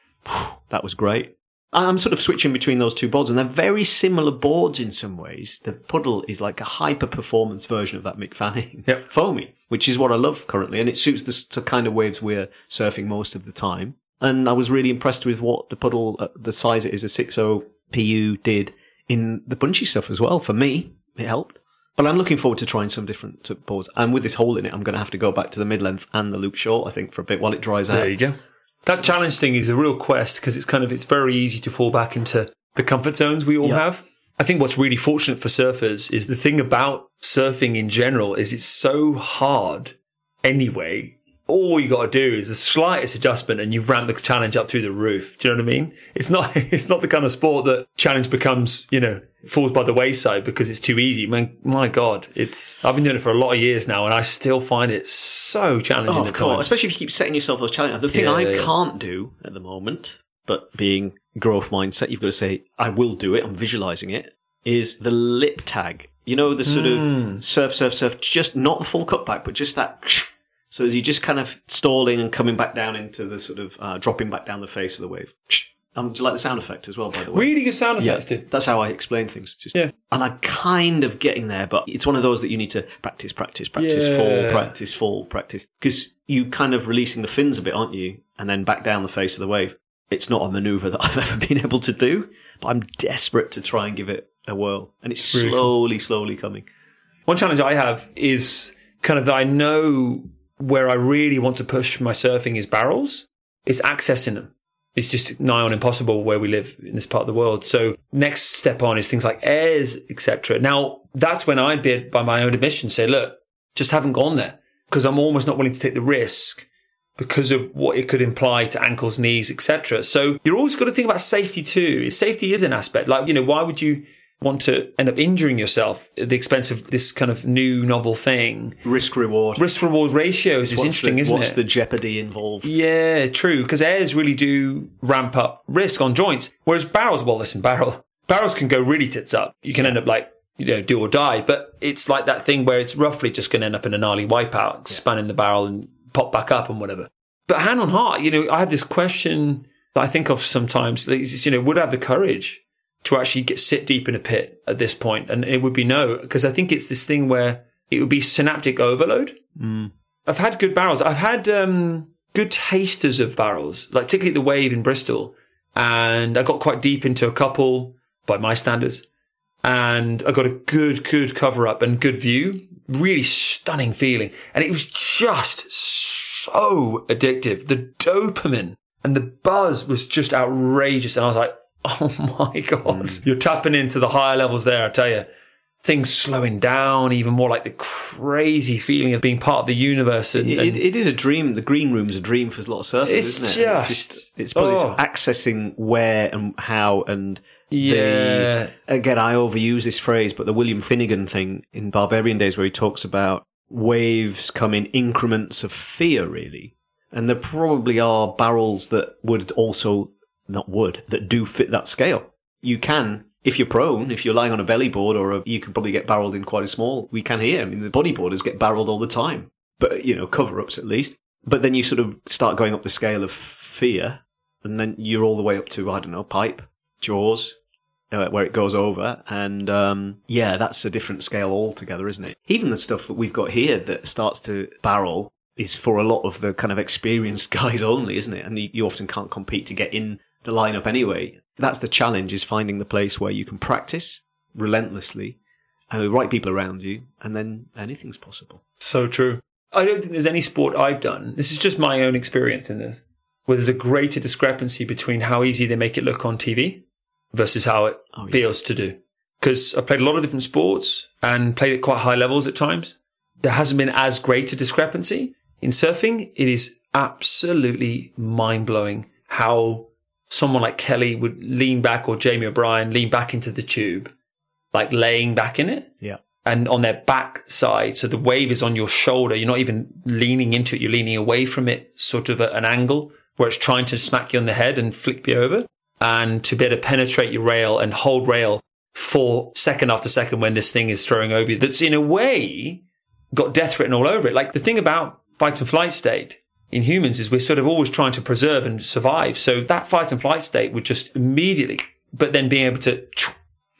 That was great. I'm sort of switching between those two boards, and they're very similar boards in some ways. The puddle is like a hyper performance version of that Mick Fanning Yep. foamy, which is what I love currently, and it suits the kind of waves we're surfing most of the time. And I was really impressed with what the puddle, uh, the size it is, a 6.0 PU did in the punchy stuff as well. For me, it helped. But I'm looking forward to trying some different boards. And with this hole in it, I'm going to have to go back to the mid length and the loop short, I think, for a bit while it dries out. There you go. That challenge thing is a real quest because it's kind of it's very easy to fall back into the comfort zones we all Yeah. have. I think what's really fortunate for surfers is the thing about surfing in general is it's so hard anyway. All you got to do is the slightest adjustment and you've ramped the challenge up through the roof. Do you know what I mean? It's not it's not the kind of sport that challenge becomes, you know, falls by the wayside because it's too easy. Man, my God, it's I've been doing it for a lot of years now and I still find it so challenging Oh, of course. Especially if you keep setting yourself those challenges. The thing Yeah, I yeah, yeah. can't do at the moment, but being growth mindset, you've got to say, I will do it. I'm visualizing it. Is the lip tag. You know, the sort Hmm. of surf, surf, surf, just not the full cutback, but just that. So as you're just kind of stalling and coming back down into the sort of uh, dropping back down the face of the wave. Um, do you like the sound effect as well, by the way? Really good sound Yeah, dude. that's how I explain things. Just, Yeah. And I'm kind of getting there, but it's one of those that you need to practice, practice, practice, fall, practice, fall, practice. Because you kind of releasing the fins a bit, aren't you? And then back down the face of the wave. It's not a maneuver that I've ever been able to do, but I'm desperate to try and give it a whirl. And it's slowly, slowly coming. One challenge I have is kind of that I know where I really want to push my surfing is barrels. It's accessing them. It's just nigh on impossible where we live in this part of the world. So next step on is things like airs, etc. Now that's when I'd be by my own admission say, look, just haven't gone there because I'm almost not willing to take the risk because of what it could imply to ankles, knees, etc. So you're always got to think about safety too. Safety is an aspect. Like, you know, why would you want to end up injuring yourself at the expense of this kind of new novel thing? Risk reward. Risk reward ratios is What's interesting, the, isn't what's it? What's the jeopardy involved? Yeah, true. Because airs really do ramp up risk on joints, whereas barrels, well, listen, barrel barrels can go really tits up. You can end up like you know do or die, but it's like that thing where it's roughly just going to end up in a gnarly wipeout, spanning the barrel and pop back up and whatever. But hand on heart, you know, I have this question that I think of sometimes. it's, You know, would I have the courage to actually get sit deep in a pit at this point? And it would be no, because I think it's this thing where it would be synaptic overload. I've had good barrels. I've had um, good tasters of barrels, like particularly the Wave in Bristol, and I got quite deep into a couple by my standards, and I got a good, good cover up and good view. Really stunning feeling, and it was just so addictive. The dopamine and the buzz was just outrageous, and I was like, "Oh my god, hmm. you're tapping into the higher levels there." I tell you things slowing down, even more like the crazy feeling of being part of the universe. And, It, and- it, it is a dream. The green room is a dream for a lot of surfers, It's isn't it? Just- it's, it's probably oh. accessing where and how and yeah, the, again, I overuse this phrase, but the William Finnegan thing in Barbarian Days where he talks about waves come in increments of fear, really. And there probably are barrels that would also, not would, that do fit that scale. You can, if you're prone, if you're lying on a belly board or a, you can probably get barreled in quite a small, we can here. I mean, the bodyboarders get barreled all the time, but, you know, cover ups at least. But then you sort of start going up the scale of fear and then you're all the way up to, I don't know, pipe, jaws, uh, where it goes over. And um, yeah, that's a different scale altogether, isn't it? Even the stuff that we've got here that starts to barrel is for a lot of the kind of experienced guys only, isn't it? And you often can't compete to get in the lineup anyway. That's the challenge is finding the place where you can practice relentlessly and the right people around you, and then anything's possible. So true. I don't think there's any sport I've done. This is just my own experience in this, where there's a greater discrepancy between how easy they make it look on TV versus how it Oh, yeah. feels to do. Because I've played a lot of different sports and played at quite high levels at times. There hasn't been as great a discrepancy. In surfing, it is absolutely mind blowing how someone like Kelly would lean back or Jamie O'Brien lean back into the tube, like laying back in it Yeah. and on their back side. So the wave is on your shoulder. You're not even leaning into it. You're leaning away from it, sort of at an angle where it's trying to smack you on the head and flip you over. And to be able to penetrate your rail and hold rail for second after second when this thing is throwing over you. That's in a way got death written all over it. Like the thing about fight and flight state in humans is we're sort of always trying to preserve and survive. So that fight and flight state would just immediately, but then being able to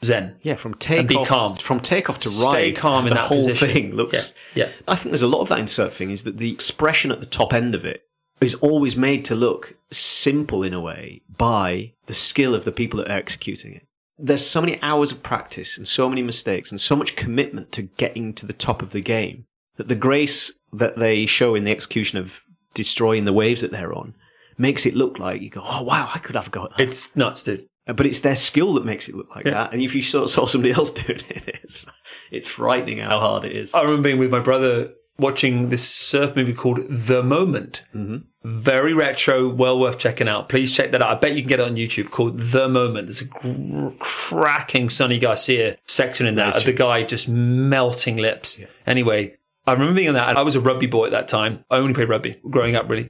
zen. Yeah, from be takeoff calm. from takeoff to Stay ride, calm in the that whole position. thing looks. Yeah, yeah. I think there's a lot of that in surfing. Is that the expression at the top end of it is always made to look simple in a way by the skill of the people that are executing it. There's so many hours of practice and so many mistakes and so much commitment to getting to the top of the game that the grace that they show in the execution of destroying the waves that they're on makes it look like you go, oh wow, I could have got that. It's nuts, dude. But it's their skill that makes it look like Yeah. that. And if you saw, saw somebody else doing it, it's, it's frightening how hard it is. I remember being with my brother watching this surf movie called The Moment. Mm-hmm. Very retro, well worth checking out. Please check that out. I bet you can get it on YouTube called The Moment. There's a gr- cracking Sunny Garcia section in that of the guy just melting lips. Anyway, I remember being on that, and I was a rugby boy at that time. I only played rugby growing up, really.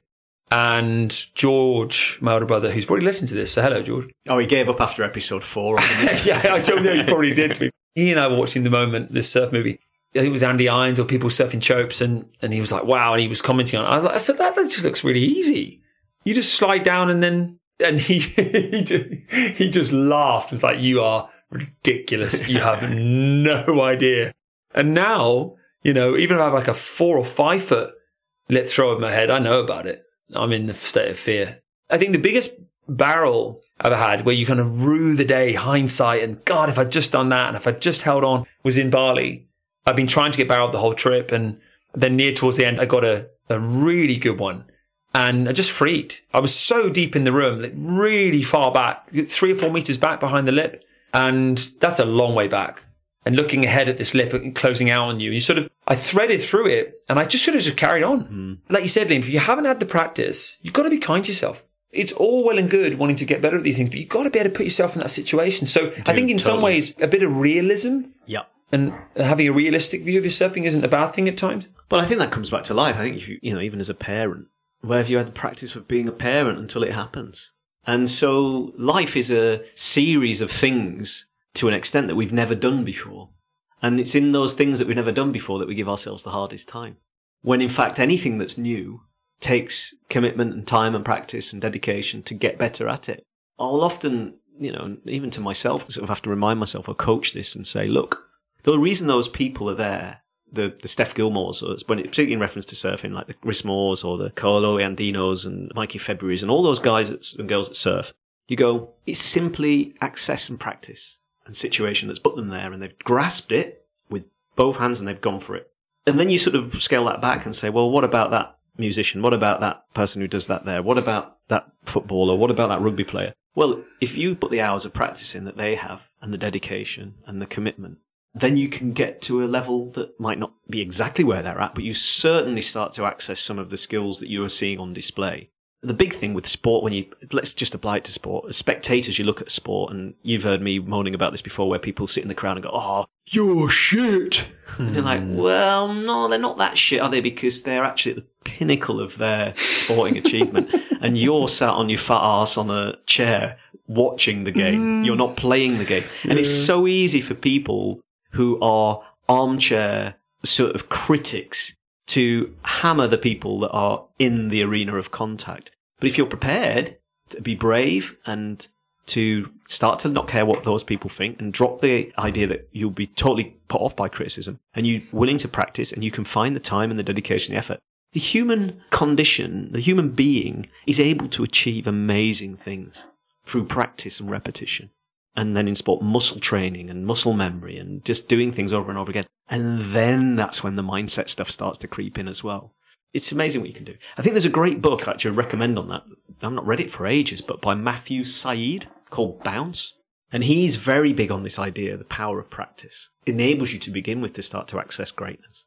And George, my older brother, who's probably listened to this, so hello, George. Oh, he gave up after episode four. yeah, I don't know. You probably did. To me. He and I were watching the moment this surf movie. I think it was Andy Irons or people surfing chopes, and and he was like, "Wow!" And he was commenting on. it. I, like- I said, "That, that just looks really easy. You just slide down and then." And he he he just laughed. It was like, "You are ridiculous. You have no idea." And now, you know, even if I have like a four or five foot lip throw over my head, I know about it. I'm in the state of fear. I think the biggest barrel I've ever had where you kind of rue the day, hindsight, and God, if I'd just done that and if I'd just held on was in Bali. I've been trying to get barreled the whole trip and then near towards the end, I got a, a really good one and I just freaked. I was so deep in the room, like really far back, three or four meters back behind the lip. And that's a long way back. And looking ahead at this lip and closing out on you, you sort of, I threaded through it and I just should have just carried on. Hmm. Like you said, Liam, if you haven't had the practice, you've got to be kind to yourself. It's all well and good wanting to get better at these things, but you've got to be able to put yourself in that situation. So I think in some ways, a bit of realism yeah. and having a realistic view of your surfing isn't a bad thing at times. But I think that comes back to life. I think you, you know, even as a parent, where have you had the practice of being a parent until it happens? And so life is a series of things to an extent that we've never done before. And it's in those things that we've never done before that we give ourselves the hardest time. When in fact anything that's new takes commitment and time and practice and dedication to get better at it. I'll often, you know, even to myself, sort of have to remind myself or coach this and say, look, the reason those people are there, the, the Steph Gilmores, or when particularly in reference to surfing, like the Chris Moores or the Kolohe Andinos and Mikey February's and all those guys that, and girls that surf, you go, it's simply access and practice and situation that's put them there and they've grasped it with both hands and they've gone for it. And then you sort of scale that back and say, well, what about that musician? What about that person who does that there? What about that footballer? What about that rugby player? Well, if you put the hours of practice in that they have and the dedication and the commitment, then you can get to a level that might not be exactly where they're at, but you certainly start to access some of the skills that you are seeing on display. The big thing with sport, when you, let's just apply it to sport. As spectators, you look at sport and you've heard me moaning about this before where people sit in the crowd and go, oh, you're shit. And you're like, hmm. well, no, they're not that shit, are they? Because they're actually at the pinnacle of their sporting achievement. And you're sat on your fat ass on a chair watching the game. Hmm. You're not playing the game. And it's so easy for people who are armchair sort of critics to hammer the people that are in the arena of contact. But if you're prepared to be brave and to start to not care what those people think and drop the idea that you'll be totally put off by criticism and you're willing to practice and you can find the time and the dedication, the effort. The human condition, the human being is able to achieve amazing things through practice and repetition. And then in sport, muscle training and muscle memory and just doing things over and over again. And then that's when the mindset stuff starts to creep in as well. It's amazing what you can do. I think there's a great book I actually recommend on that. I've not read it for ages, but by Matthew Syed called Bounce. And he's very big on this idea, the power of practice. enables you to begin with to start to access greatness.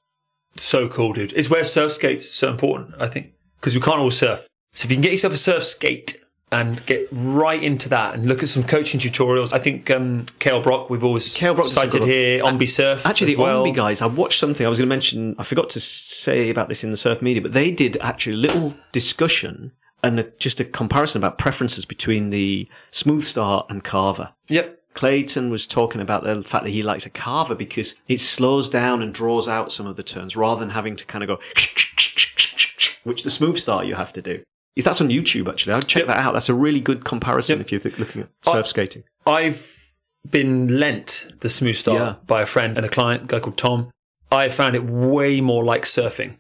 So cool, dude. It's where surf skates are so important, I think, because we can't all surf. So if you can get yourself a surf skate and get right into that and look at some coaching tutorials, I think um, Kale Brock, we've always Kale Brock's a cited here, Ombe Surf. Actually, the well. Ombe guys, I watched something I was going to mention. I forgot to say about this in the surf media, but they did actually a little discussion and a, just a comparison about preferences between the Smoothstar and Carver. Yep. Clayton was talking about the fact that he likes a carver because it slows down and draws out some of the turns rather than having to kind of go, which the Smoothstar you have to do. If that's on YouTube, actually, I'd check Yep. that out. That's a really good comparison Yep. if you're looking at surf I- skating. I've been lent the Smoothstar Yeah. by a friend and a client, a guy called Tom. I found it way more like surfing.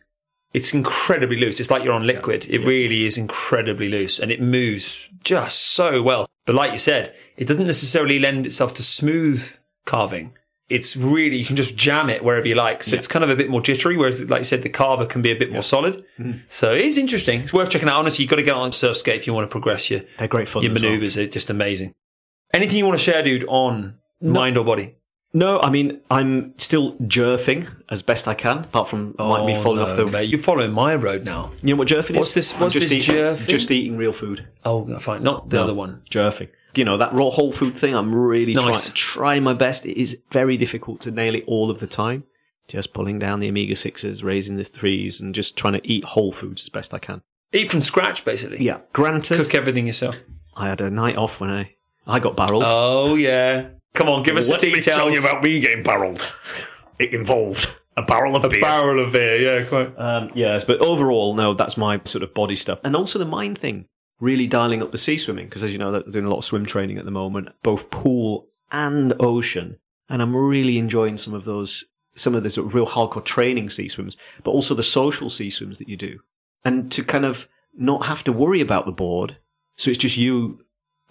It's incredibly loose. It's like you're on liquid. It really is incredibly loose and it moves just so well. But like you said, it doesn't necessarily lend itself to smooth carving. It's really, you can just jam it wherever you like. So it's kind of a bit more jittery, whereas, like you said, the carver can be a bit more solid. Hmm. So it is interesting. It's worth checking out. Honestly, you've got to get on surf skate if you want to progress your, They're great fun. your as well. maneuvers are just amazing. Anything you want to share, dude, on mind or body? No, I mean, I'm still jerfing as best I can, apart from might be Oh, falling no, off the. mate. You're following my road now. You know what jerfing What's is? this- I'm what's just this eating, jerfing? Just eating real food. Oh, fine. Not the No, other one. Jerfing. You know, that raw whole food thing, I'm really Nice. trying, trying my best. It is very difficult to nail it all of the time. Just pulling down the omega 6s, raising the threes, and just trying to eat whole foods as best I can. Eat from scratch, basically. Yeah. Granted, Cook everything yourself. I had a night off when I, I got barreled. Oh, yeah. Come on, give us the details. me getting barreled. It involved a barrel of beer. A barrel of beer. Yeah, quite. Um, yes, but overall, no, that's my sort of body stuff. And also the mind thing, really dialing up the sea swimming, because as you know, they're doing a lot of swim training at the moment, both pool and ocean. And I'm really enjoying some of those, some of the sort of real hardcore training sea swims, but also the social sea swims that you do. And to kind of not have to worry about the board. So it's just you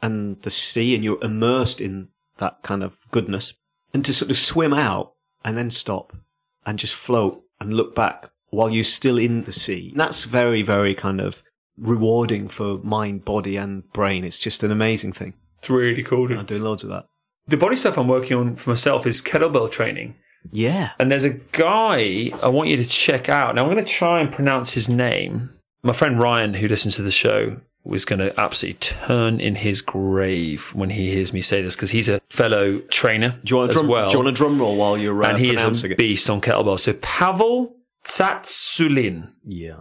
and the sea and you're immersed in that kind of goodness. And to sort of swim out and then stop and just float and look back while you're still in the sea. And that's very, very kind of rewarding for mind, body, and brain. It's just an amazing thing. It's really cool, dude. I'm doing loads of that. The body stuff I'm working on for myself is kettlebell training. Yeah. And there's a guy I want you to check out. Now, I'm going to try and pronounce his name. My friend Ryan, who listens to the show, was going to absolutely turn in his grave when he hears me say this because he's a fellow trainer Do you want a as drum, well. do you want a drum roll while you're uh, and he is a beast on kettlebell. So Pavel Tsatsouline. Yeah.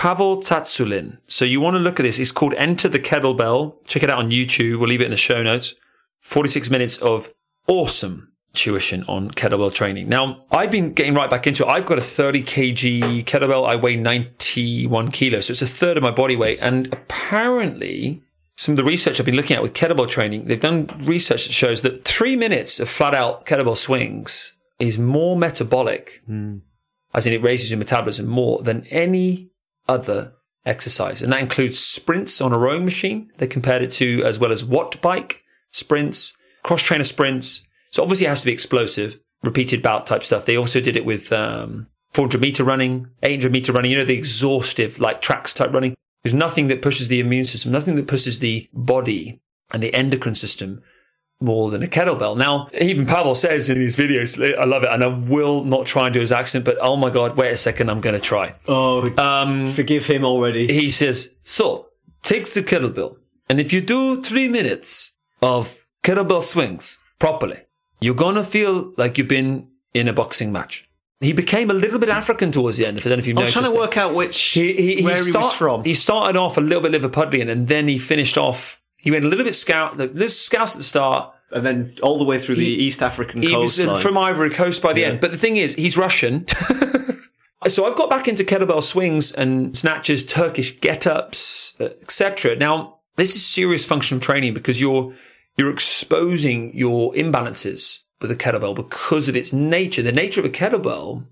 Pavel Tsatsouline. So you want to look at this. It's called Enter the Kettlebell. Check it out on YouTube. We'll leave it in the show notes. 46 minutes of awesome tuition on kettlebell training. Now, I've been getting right back into it. I've got a 30 kg kettlebell. I weigh 91 kilos. So it's a third of my body weight. And apparently, some of the research I've been looking at with kettlebell training, they've done research that shows that three minutes of flat out kettlebell swings is more metabolic hmm. as in it raises your metabolism more than any other exercise. And that includes sprints on a rowing machine. They compared it to as well as watt bike sprints, cross trainer sprints. So obviously it has to be explosive, repeated bout type stuff. They also did it with um, 400 meter running, 800 meter running, you know, the exhaustive like tracks type running. There's nothing that pushes the immune system, nothing that pushes the body and the endocrine system more than a kettlebell. Now, even Pavel says in his videos, I love it, and I will not try and do his accent, but oh my god, wait a second, I'm going to try. Oh, Um, forgive him already. he says, so take the kettlebell, and if you do three minutes of kettlebell swings properly, you're gonna feel like you've been in a boxing match. He became a little bit African towards the end. If I don't know if you I was noticed. trying to that. work out which He, he, he where he was from. He started off a little bit Liverpudlian, and then he finished off. He went a little bit scout, the little scouts at the start. and then all the way through the East African He was uh, coastline. from Ivory Coast by the Yeah. end. But the thing is, he's Russian. so I've got back into kettlebell swings and snatches, Turkish get-ups, etc. Now, this is serious functional training because you're you're exposing your imbalances with a kettlebell because of its nature. The nature of a kettlebell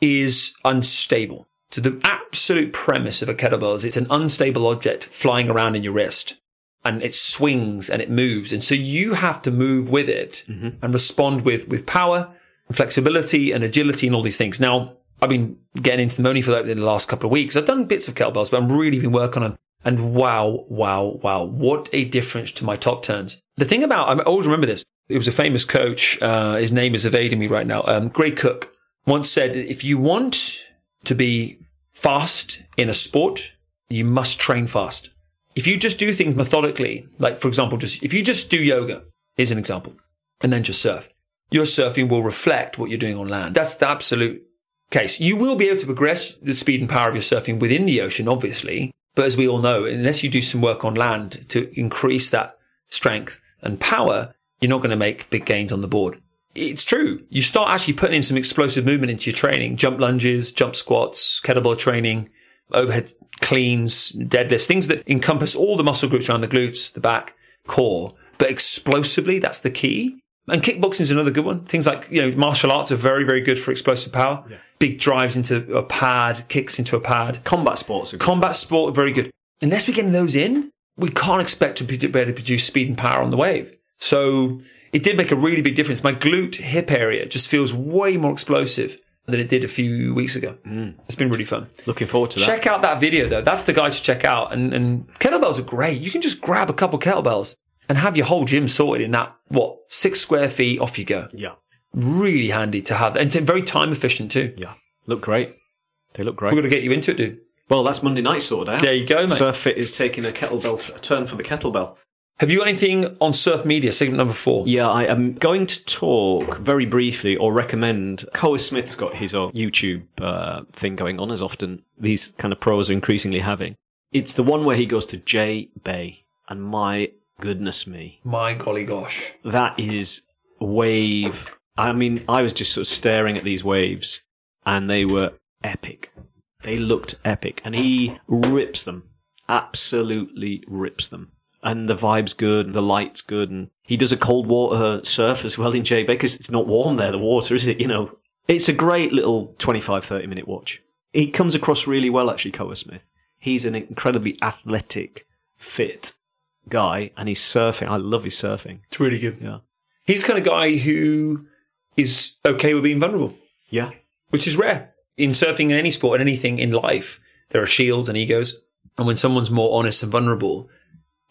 is unstable. So the absolute premise of a kettlebell is it's an unstable object flying around in your wrist and it swings and it moves. And so you have to move with it and respond with, with power and flexibility and agility and all these things. Now, I've been getting into the money for that in the last couple of weeks. I've done bits of kettlebells, but I've really been working on and wow, wow, wow. What a difference to my top turns. The thing about, I always remember this. It was a famous coach. Uh, his name is evading me right now. Um, Gray Cook once said, if you want to be fast in a sport, you must train fast. If you just do things methodically, like for example, just if you just do yoga, here's an example, and then just surf, your surfing will reflect what you're doing on land. That's the absolute case. You will be able to progress the speed and power of your surfing within the ocean, obviously. But as we all know, unless you do some work on land to increase that strength and power, you're not going to make big gains on the board. It's true. You start actually putting in some explosive movement into your training, jump lunges, jump squats, kettlebell training, overhead cleans, deadlifts, things that encompass all the muscle groups around the glutes, the back, core. But explosively, that's the key. And kickboxing is another good one. Things like, you know, martial arts are very, very good for explosive power. Big drives into a pad, kicks into a pad. Combat sports. Combat sport, very good. Unless we're getting those in, we can't expect to be able to produce speed and power on the wave. So it did make a really big difference. My glute hip area just feels way more explosive than it did a few weeks ago. Hmm. It's been really fun. Looking forward to that. Check out that video though. That's the guy to check out. And, and kettlebells are great. You can just grab a couple kettlebells and have your whole gym sorted in that, what, six square feet, off you go. Yeah. Really handy to have. And very time efficient too. Yeah. Look great. They look great. We're going to get you into it, dude. Well, that's Monday night sorted out. There you go, mate. Surf Fit is taking a kettlebell, t- a turn for the kettlebell. Have you got anything on surf media, segment number four? Yeah, I am going to talk very briefly or recommend. Koa Smith's got his own YouTube uh, thing going on, as often these kind of pros are increasingly having. It's the one where he goes to J Bay, and my goodness me, My golly gosh. that is wave. I mean, I was just sort of staring at these waves, and they were epic. They looked epic, and he rips them, absolutely rips them. And the vibe's good, and the light's good, and he does a cold water surf as well in J Bay because it's not warm there, the water, is it? You know, it's a great little 25, 30 minute watch. He comes across really well, actually, Koa Smith. He's an incredibly athletic, fit guy, and he's surfing. I love his surfing. It's really good. Yeah. He's the kind of guy who is okay with being vulnerable, Yeah. which is rare in surfing in any sport and anything in life. There are shields and egos. And when someone's more honest and vulnerable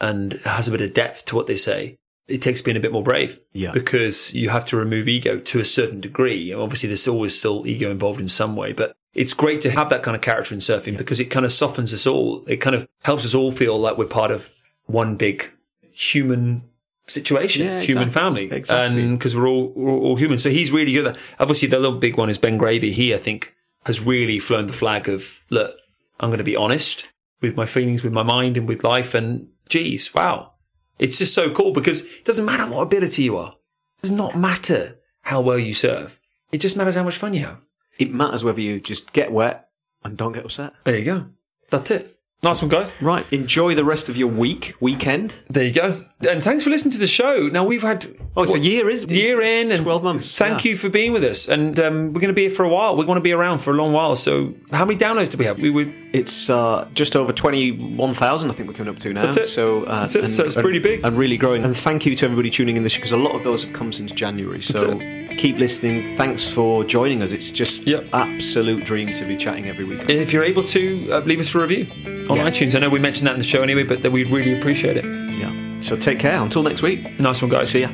and has a bit of depth to what they say, it takes being a bit more brave. Yeah. Because you have to remove ego to a certain degree. Obviously, there's always still ego involved in some way, but it's great to have that kind of character in surfing because it kind of softens us all. It kind of helps us all feel like we're part of one big human situation, Yeah, human exactly. family. Exactly. And because we're all, we're all human. So he's really good. Obviously, the little big one is Ben Gravy. He, I think, has really flown the flag of, look, I'm going to be honest with my feelings, with my mind, and with life. And geez, wow. It's just so cool because it doesn't matter what ability you are. It does not matter how well you serve. It just matters how much fun you have. It matters whether you just get wet and don't get upset. There you go. That's it. Nice one, guys. Right. Enjoy the rest of your week, weekend. There you go. And thanks for listening to the show. Now we've had Oh, it's what, a year, is year in and 12 months, Thank yeah. you for being with us. And um, we're going to be here for a while. We're going to be around for a long while. So how many downloads do we have? We would. It's uh, just over 21,000, I think we're coming up to now. That's it. So, uh, That's it. So it's pretty big. And really growing. And thank you to everybody tuning in this year because a lot of those have come since January. So keep listening. Thanks for joining us. It's just Yep. absolute dream to be chatting every week. And if you're able to, uh, leave us a review on Yeah. iTunes. I know we mentioned that in the show anyway, but that we'd really appreciate it. Yeah. So take care. Until next week. Nice one, guys. See ya.